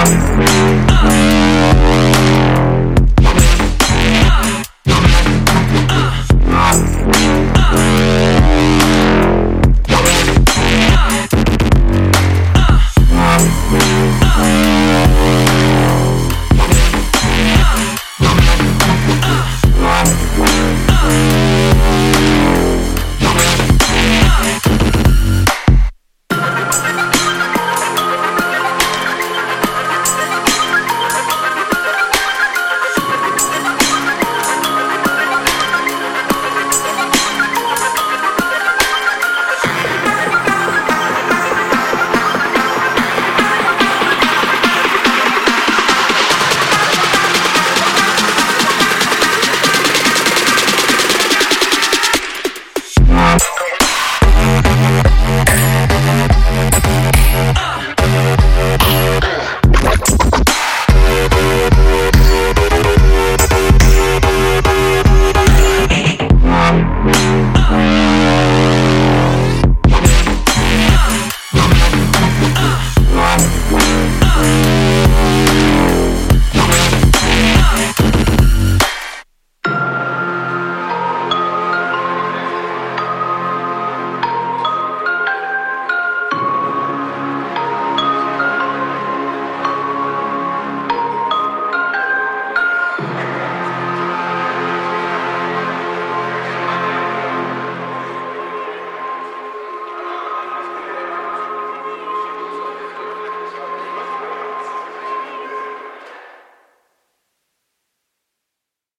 Uh. Bye.